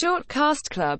Short Cast Club.